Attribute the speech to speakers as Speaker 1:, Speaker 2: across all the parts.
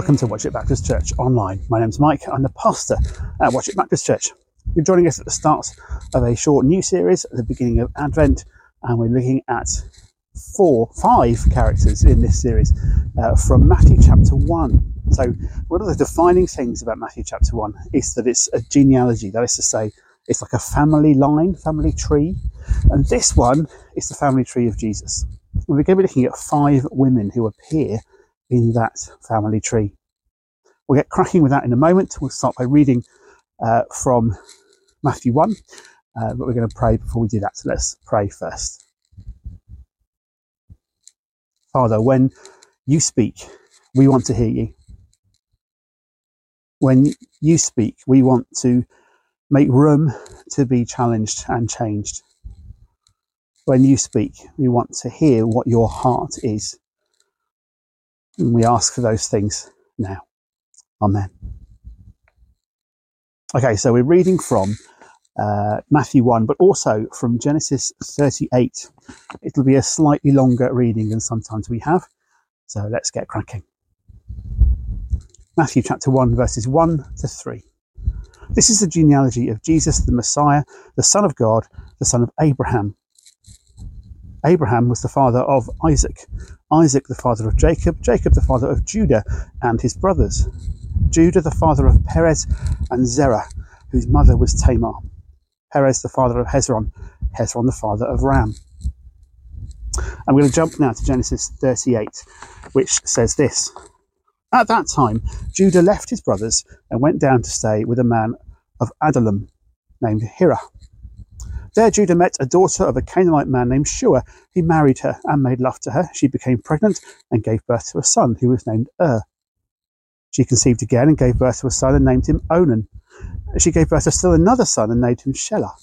Speaker 1: Welcome to Watchet Baptist Church online. My name's Mike. I'm the pastor at Watchet Baptist Church. You're joining us at the start of a short new series at the beginning of Advent, and we're looking at four, five characters in this series uh, from Matthew chapter 1. So, one of the defining things about Matthew chapter 1 is that it's a genealogy, that is to say, it's like a family line, family tree. And this one is the family tree of Jesus. We're going to be looking at five women who appear in that family tree. We'll get cracking with that in a moment. We'll start by reading uh, from Matthew 1, uh, but we're going to pray before we do that. So let's pray first. Father, when you speak, we want to hear you. When you speak, we want to make room to be challenged and changed. When you speak, we want to hear what your heart is and we ask for those things now. Amen. Okay, so we're reading from uh, Matthew 1, but also from Genesis 38. It'll be a slightly longer reading than sometimes we have. So let's get cracking. Matthew chapter 1, verses 1 to 3. This is the genealogy of Jesus, the Messiah, the Son of God, the son of Abraham. Abraham was the father of Isaac, Isaac the father of Jacob, Jacob the father of Judah and his brothers, Judah the father of Perez and Zerah, whose mother was Tamar, Perez the father of Hezron, Hezron the father of Ram. I'm going to jump now to Genesis 38, which says this. At that time, Judah left his brothers and went down to stay with a man of Adullam named Hira. There Judah met a daughter of a Canaanite man named Shua. He married her and made love to her. She became pregnant and gave birth to a son who was named Ur. She conceived again and gave birth to a son and named him Onan. She gave birth to still another son and named him Shelah.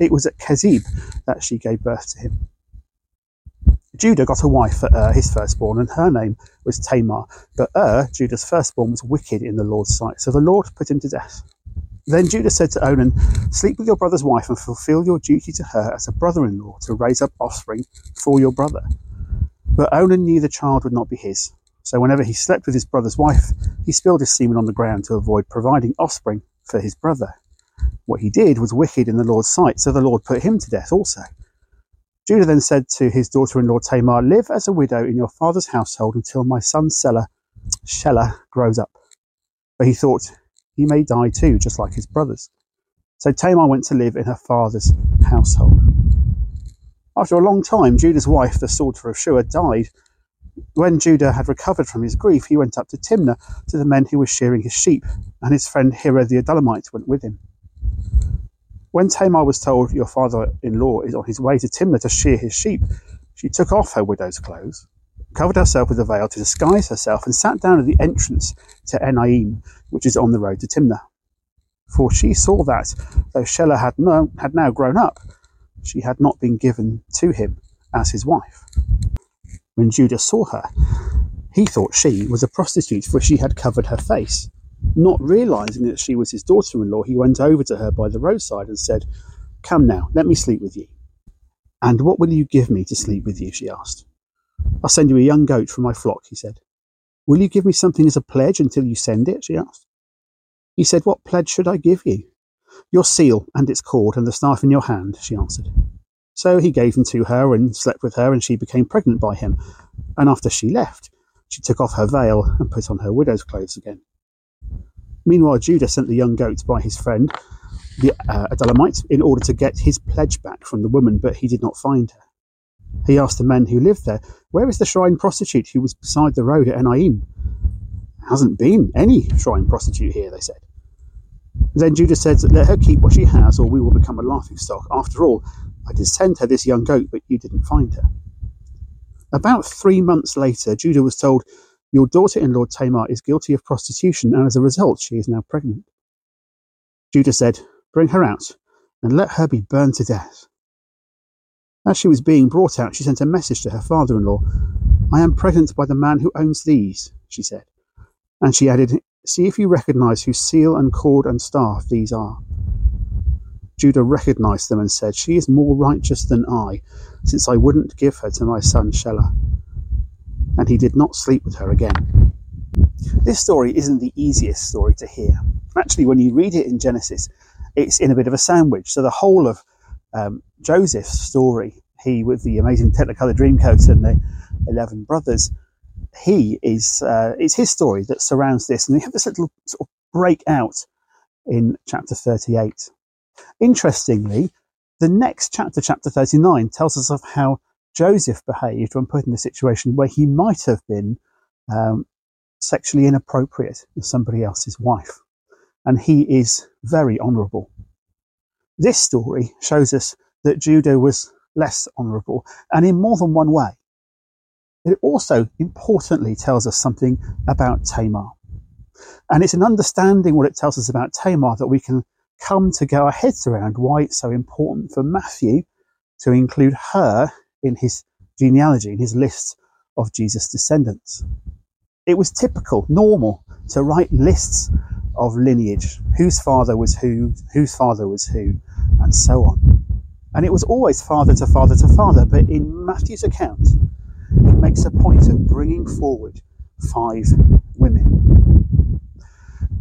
Speaker 1: It was at Kezib that she gave birth to him. Judah got a wife for Ur, his firstborn, and her name was Tamar. But Ur, Judah's firstborn, was wicked in the Lord's sight, so the Lord put him to death. Then Judah said to Onan, Sleep with your brother's wife and fulfill your duty to her as a brother in law to raise up offspring for your brother. But Onan knew the child would not be his. So whenever he slept with his brother's wife, he spilled his semen on the ground to avoid providing offspring for his brother. What he did was wicked in the Lord's sight, so the Lord put him to death also. Judah then said to his daughter in law Tamar, Live as a widow in your father's household until my son Shelah grows up. But he thought, he may die too, just like his brothers. So Tamar went to live in her father's household. After a long time, Judah's wife, the daughter of Shua, died. When Judah had recovered from his grief, he went up to Timnah to the men who were shearing his sheep, and his friend Hira the Adullamite went with him. When Tamar was told, Your father in law is on his way to Timnah to shear his sheep, she took off her widow's clothes covered herself with a veil to disguise herself, and sat down at the entrance to Enaim, which is on the road to Timnah. For she saw that, though Shelah had, no, had now grown up, she had not been given to him as his wife. When Judah saw her, he thought she was a prostitute, for she had covered her face. Not realizing that she was his daughter in law, he went over to her by the roadside and said, Come now, let me sleep with you. And what will you give me to sleep with you? she asked. I'll send you a young goat from my flock, he said. Will you give me something as a pledge until you send it? she asked. He said, What pledge should I give you? Your seal and its cord and the staff in your hand, she answered. So he gave them to her and slept with her, and she became pregnant by him. And after she left, she took off her veil and put on her widow's clothes again. Meanwhile, Judah sent the young goat by his friend, the uh, Adullamite, in order to get his pledge back from the woman, but he did not find her. He asked the men who lived there, Where is the shrine prostitute who was beside the road at Enaim? Hasn't been any shrine prostitute here, they said. Then Judah said, Let her keep what she has, or we will become a laughing stock. After all, I did send her this young goat, but you didn't find her. About three months later, Judah was told, Your daughter in law Tamar is guilty of prostitution, and as a result, she is now pregnant. Judah said, Bring her out, and let her be burned to death. As she was being brought out, she sent a message to her father in law. I am pregnant by the man who owns these, she said. And she added, See if you recognize whose seal and cord and staff these are. Judah recognized them and said, She is more righteous than I, since I wouldn't give her to my son Shelah. And he did not sleep with her again. This story isn't the easiest story to hear. Actually, when you read it in Genesis, it's in a bit of a sandwich. So the whole of um, Joseph's story, he with the amazing Technicolor Dreamcoat and the 11 brothers, he is, uh, it's his story that surrounds this. And we have this little sort of breakout in chapter 38. Interestingly, the next chapter, chapter 39, tells us of how Joseph behaved when put in a situation where he might have been um, sexually inappropriate with somebody else's wife. And he is very honourable. This story shows us that Judah was less honourable, and in more than one way. It also importantly tells us something about Tamar. And it's in understanding what it tells us about Tamar that we can come to get our heads around why it's so important for Matthew to include her in his genealogy, in his list of Jesus' descendants. It was typical, normal, to write lists of lineage, whose father was who, whose father was who, and so on. And it was always father to father to father, but in Matthew's account, it makes a point of bringing forward five women.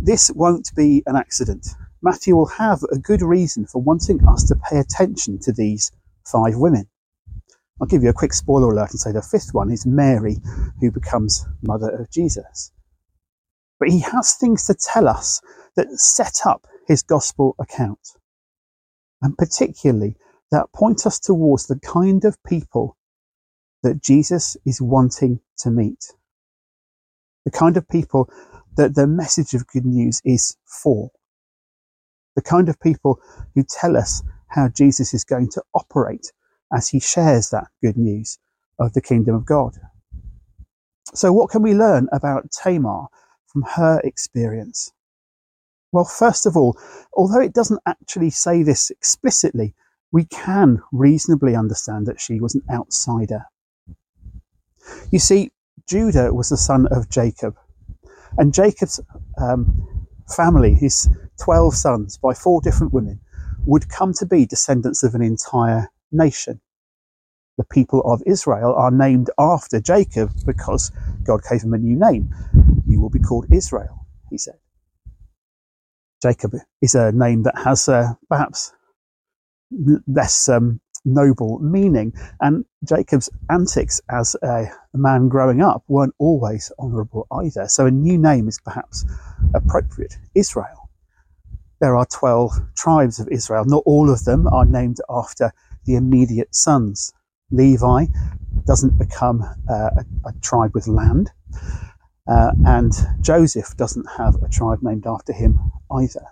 Speaker 1: This won't be an accident. Matthew will have a good reason for wanting us to pay attention to these five women. I'll give you a quick spoiler alert and say the fifth one is Mary, who becomes mother of Jesus. But he has things to tell us that set up his gospel account, and particularly that point us towards the kind of people that Jesus is wanting to meet. The kind of people that the message of good news is for. The kind of people who tell us how Jesus is going to operate as he shares that good news of the kingdom of God. So, what can we learn about Tamar from her experience? Well, first of all, although it doesn't actually say this explicitly, we can reasonably understand that she was an outsider. You see, Judah was the son of Jacob, and Jacob's um, family, his 12 sons by four different women, would come to be descendants of an entire nation. The people of Israel are named after Jacob because God gave him a new name. Will be called Israel, he said. Jacob is a name that has uh, perhaps less um, noble meaning, and Jacob's antics as a, a man growing up weren't always honourable either. So a new name is perhaps appropriate. Israel. There are 12 tribes of Israel. Not all of them are named after the immediate sons. Levi doesn't become uh, a, a, tribe with land, uh, and Joseph doesn't have a tribe named after him either.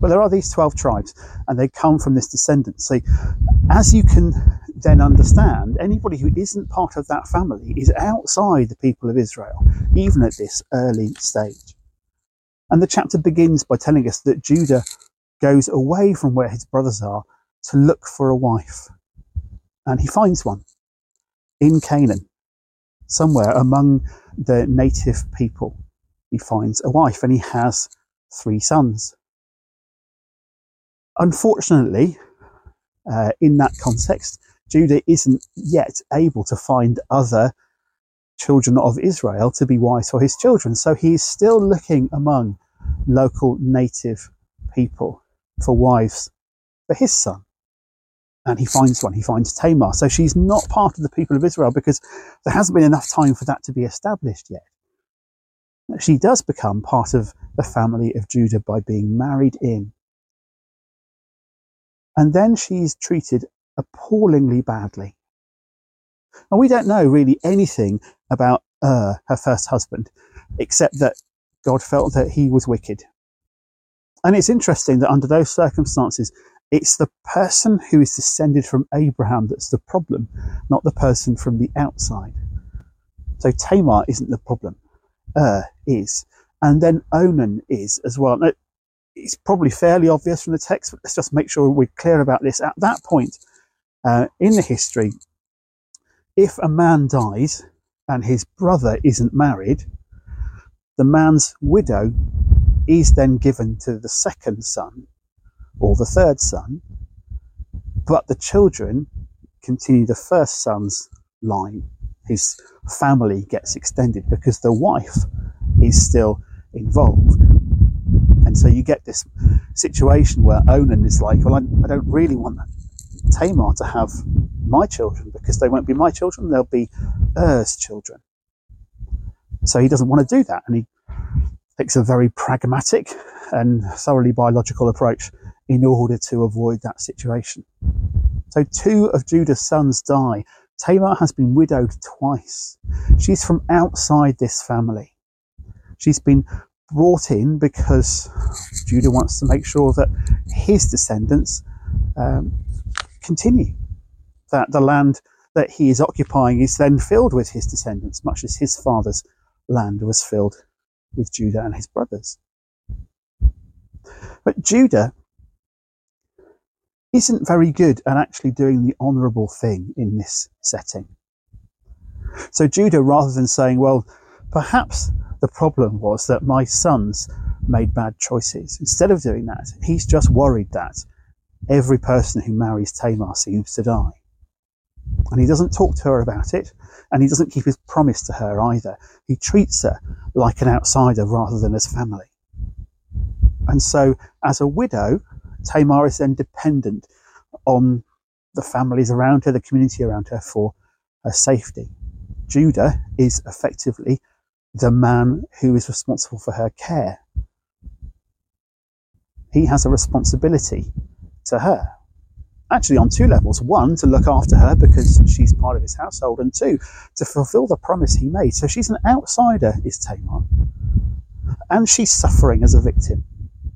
Speaker 1: But there are these 12 tribes, and they come from this descendancy. As you can then understand, anybody who isn't part of that family is outside the people of Israel, even at this early stage. And the chapter begins by telling us that Judah goes away from where his brothers are to look for a wife and he finds one in Canaan, somewhere among the native people. He finds a wife and he has three sons. Unfortunately, uh, in that context, Judah isn't yet able to find other children of Israel to be wives for his children. So he is still looking among local native people for wives for his son and he finds one. He finds Tamar. So she's not part of the people of Israel because there hasn't been enough time for that to be established yet. She does become part of the family of Judah by being married in. And then she's treated appallingly badly. And we don't know really anything about Ur, her first husband, except that God felt that he was wicked. And it's interesting that under those circumstances, it's the person who is descended from Abraham that's the problem, not the person from the outside. So Tamar isn't the problem. Ur is. And then Onan is as well. Now, it's probably fairly obvious from the text, but let's just make sure we're clear about this. At that point uh, in the history, if a man dies and his brother isn't married, the man's widow is then given to the second son or the third son, but the children continue the first son's line. His family gets extended because the wife is still involved. And so you get this situation where Onan is like, well, I, I don't really want Tamar to have my children because they won't be my children, they'll be Er's children. So he doesn't want to do that. And he takes a very pragmatic and thoroughly biological approach in order to avoid that situation. So two of Judah's sons die. Tamar has been widowed twice. She's from outside this family. She's been brought in because Judah wants to make sure that his descendants um, continue, that the land that he is occupying is then filled with his descendants, much as his father's land was filled with Judah and his brothers. But Judah isn't very good at actually doing the honourable thing in this setting. So Judah, rather than saying, well, perhaps the problem was that my sons made bad choices, instead of doing that, he's just worried that every person who marries Tamar seems to die. And he doesn't talk to her about it, and he doesn't keep his promise to her either. He treats her like an outsider rather than as family. And so, as a widow, Tamar is then dependent on the families around her, the community around her for her safety. Judah is effectively the man who is responsible for her care. He has a responsibility to her. Actually, on two levels. One, to look after her because she's part of his household, and two, to fulfill the promise he made. So she's an outsider, is Tamar. And she's suffering as a victim.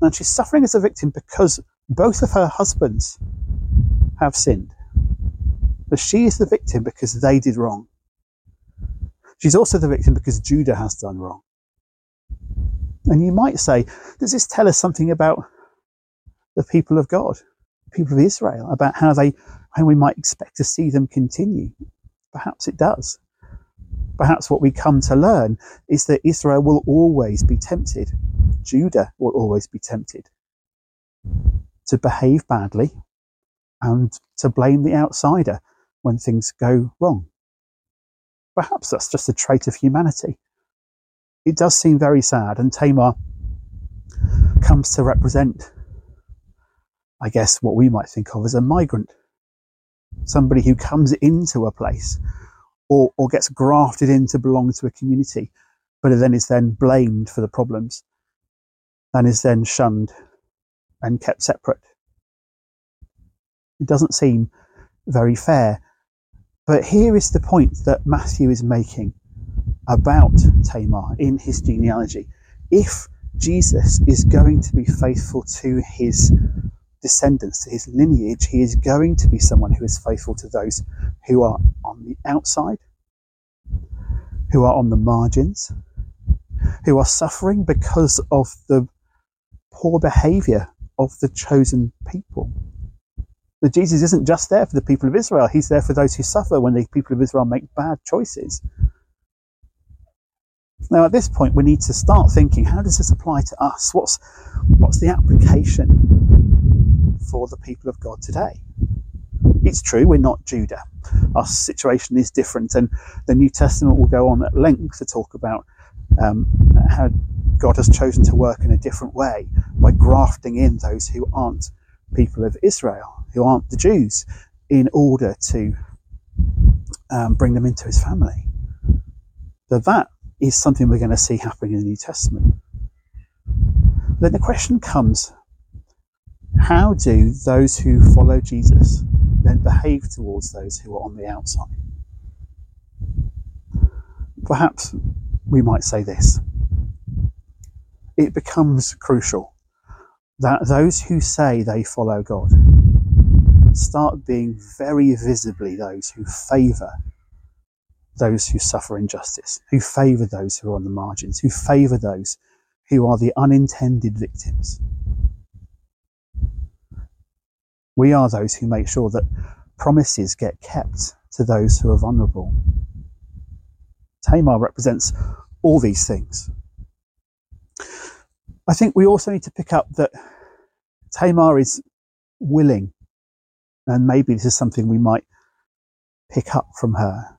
Speaker 1: And she's suffering as a victim because both of her husbands have sinned. But she is the victim because they did wrong. She's also the victim because Judah has done wrong. And you might say, does this tell us something about the people of God, the people of Israel, about how they, how we might expect to see them continue? Perhaps it does. Perhaps what we come to learn is that Israel will always be tempted. Judah will always be tempted to behave badly and to blame the outsider when things go wrong. Perhaps that's just a trait of humanity. It does seem very sad, and Tamar comes to represent, I guess, what we might think of as a migrant. Somebody who comes into a place or, or gets grafted in to belong to a community, but then is then blamed for the problems and is then shunned and kept separate. It doesn't seem very fair. But here is the point that Matthew is making about Tamar in his genealogy. If Jesus is going to be faithful to his descendants, to his lineage, he is going to be someone who is faithful to those who are on the outside, who are on the margins, who are suffering because of the poor behavior of the chosen people. That Jesus isn't just there for the people of Israel, he's there for those who suffer when the people of Israel make bad choices. Now, at this point, we need to start thinking how does this apply to us? What's, what's the application for the people of God today? It's true, we're not Judah. Our situation is different, and the New Testament will go on at length to talk about um, how God has chosen to work in a different way by grafting in those who aren't people of Israel, who aren't the Jews, in order to um, bring them into his family. So that is something we're going to see happening in the New Testament. Then the question comes how do those who follow Jesus then behave towards those who are on the outside? Perhaps we might say this it becomes crucial that those who say they follow God start being very visibly those who favour those who suffer injustice, who favour those who are on the margins, who favour those who are the unintended victims. We are those who make sure that promises get kept to those who are vulnerable. Tamar represents all these things. I think we also need to pick up that Tamar is willing, and maybe this is something we might pick up from her.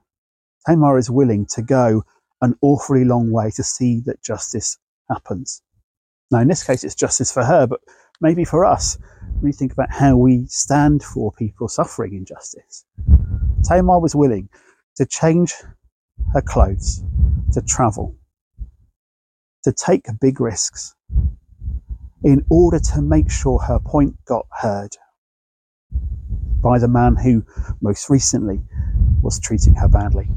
Speaker 1: Tamar is willing to go an awfully long way to see that justice happens. Now, in this case, it's justice for her, but maybe for us, when you think about how we stand for people suffering injustice. Tamar was willing to change her clothes, to travel, to take big risks in order to make sure her point got heard by the man who most recently was treating her badly.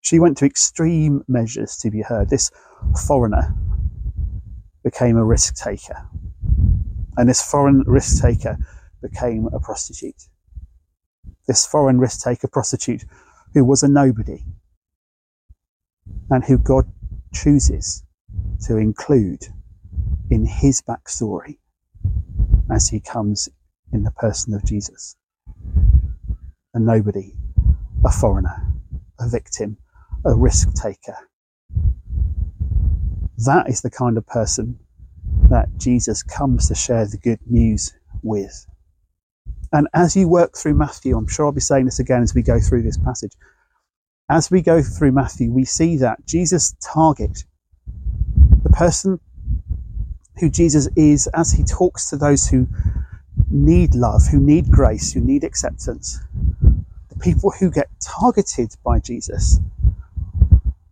Speaker 1: She went to extreme measures to be heard. This foreigner became a risk taker, and this foreign risk taker became a prostitute. This foreign risk taker prostitute who was a nobody and who God chooses to include in his backstory as he comes in the person of Jesus. A nobody, a foreigner, a victim, a risk taker. That is the kind of person that Jesus comes to share the good news with. And as you work through Matthew, I'm sure I'll be saying this again as we go through this passage. As we go through Matthew, we see that Jesus' target, person who Jesus is as he talks to those who need love, who need grace, who need acceptance. The people who get targeted by Jesus,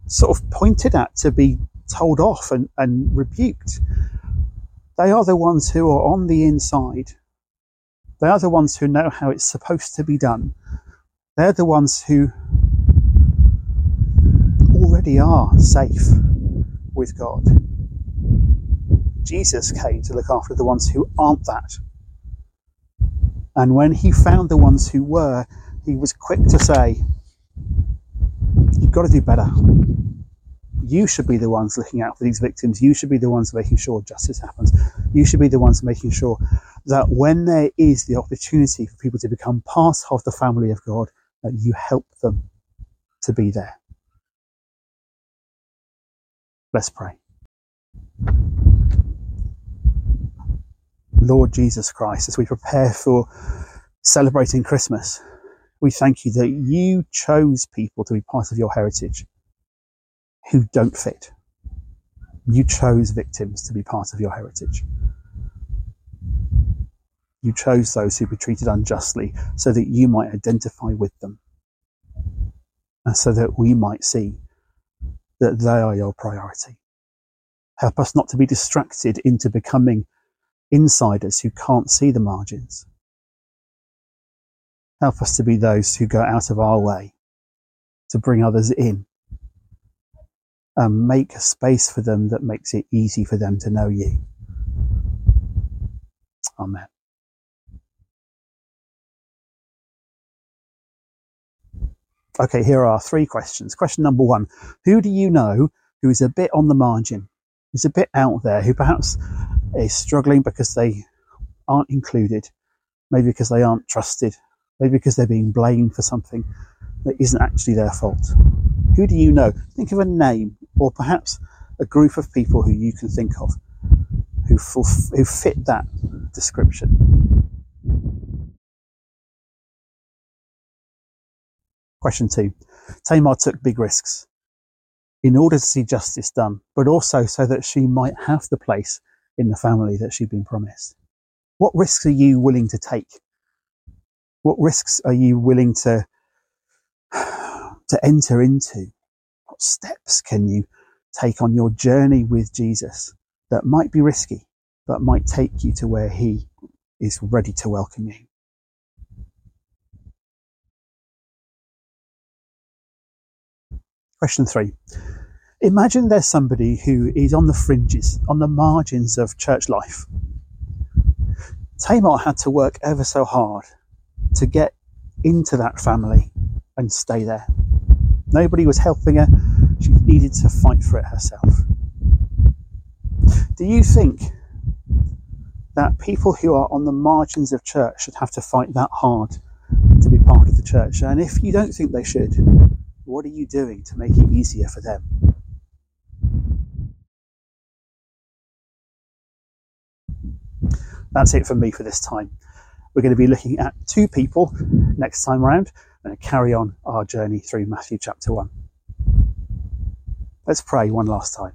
Speaker 1: sort of pointed at to be told off and, and rebuked. They are the ones who are on the inside. They are the ones who know how it's supposed to be done. They're the ones who already are safe with God. Jesus came to look after the ones who aren't that. And when he found the ones who were, he was quick to say, You've got to do better. You should be the ones looking out for these victims. You should be the ones making sure justice happens. You should be the ones making sure that when there is the opportunity for people to become part of the family of God, that you help them to be there. Let's pray. Lord Jesus Christ, as we prepare for celebrating Christmas, we thank you that you chose people to be part of your heritage who don't fit. You chose victims to be part of your heritage. You chose those who were treated unjustly so that you might identify with them and so that we might see that they are your priority. Help us not to be distracted into becoming insiders who can't see the margins. Help us to be those who go out of our way to bring others in and make a space for them that makes it easy for them to know you. Amen. Okay, here are three questions. Question number one Who do you know who is a bit on the margin, who's a bit out there, who perhaps is struggling because they aren't included, maybe because they aren't trusted, maybe because they're being blamed for something that isn't actually their fault. Who do you know? Think of a name or perhaps a group of people who you can think of who, who fit that description. Question two Tamar took big risks in order to see justice done, but also so that she might have the place in the family that she'd been promised. What risks are you willing to take? What risks are you willing to, to enter into? What steps can you take on your journey with Jesus that might be risky, but might take you to where he is ready to welcome you? Question three. Imagine there's somebody who is on the fringes, on the margins of church life. Tamar had to work ever so hard to get into that family and stay there. Nobody was helping her. She needed to fight for it herself. Do you think that people who are on the margins of church should have to fight that hard to be part of the church? And if you don't think they should, what are you doing to make it easier for them? That's it from me for this time. We're going to be looking at two people next time round and carry on our journey through Matthew chapter 1. Let's pray one last time.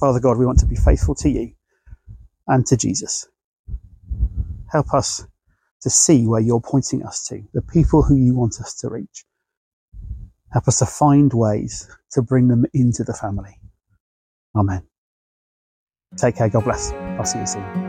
Speaker 1: Father God, we want to be faithful to you and to Jesus. Help us to see where you're pointing us to, the people who you want us to reach. Help us to find ways to bring them into the family. Amen. Take care. God bless. I'll see you soon.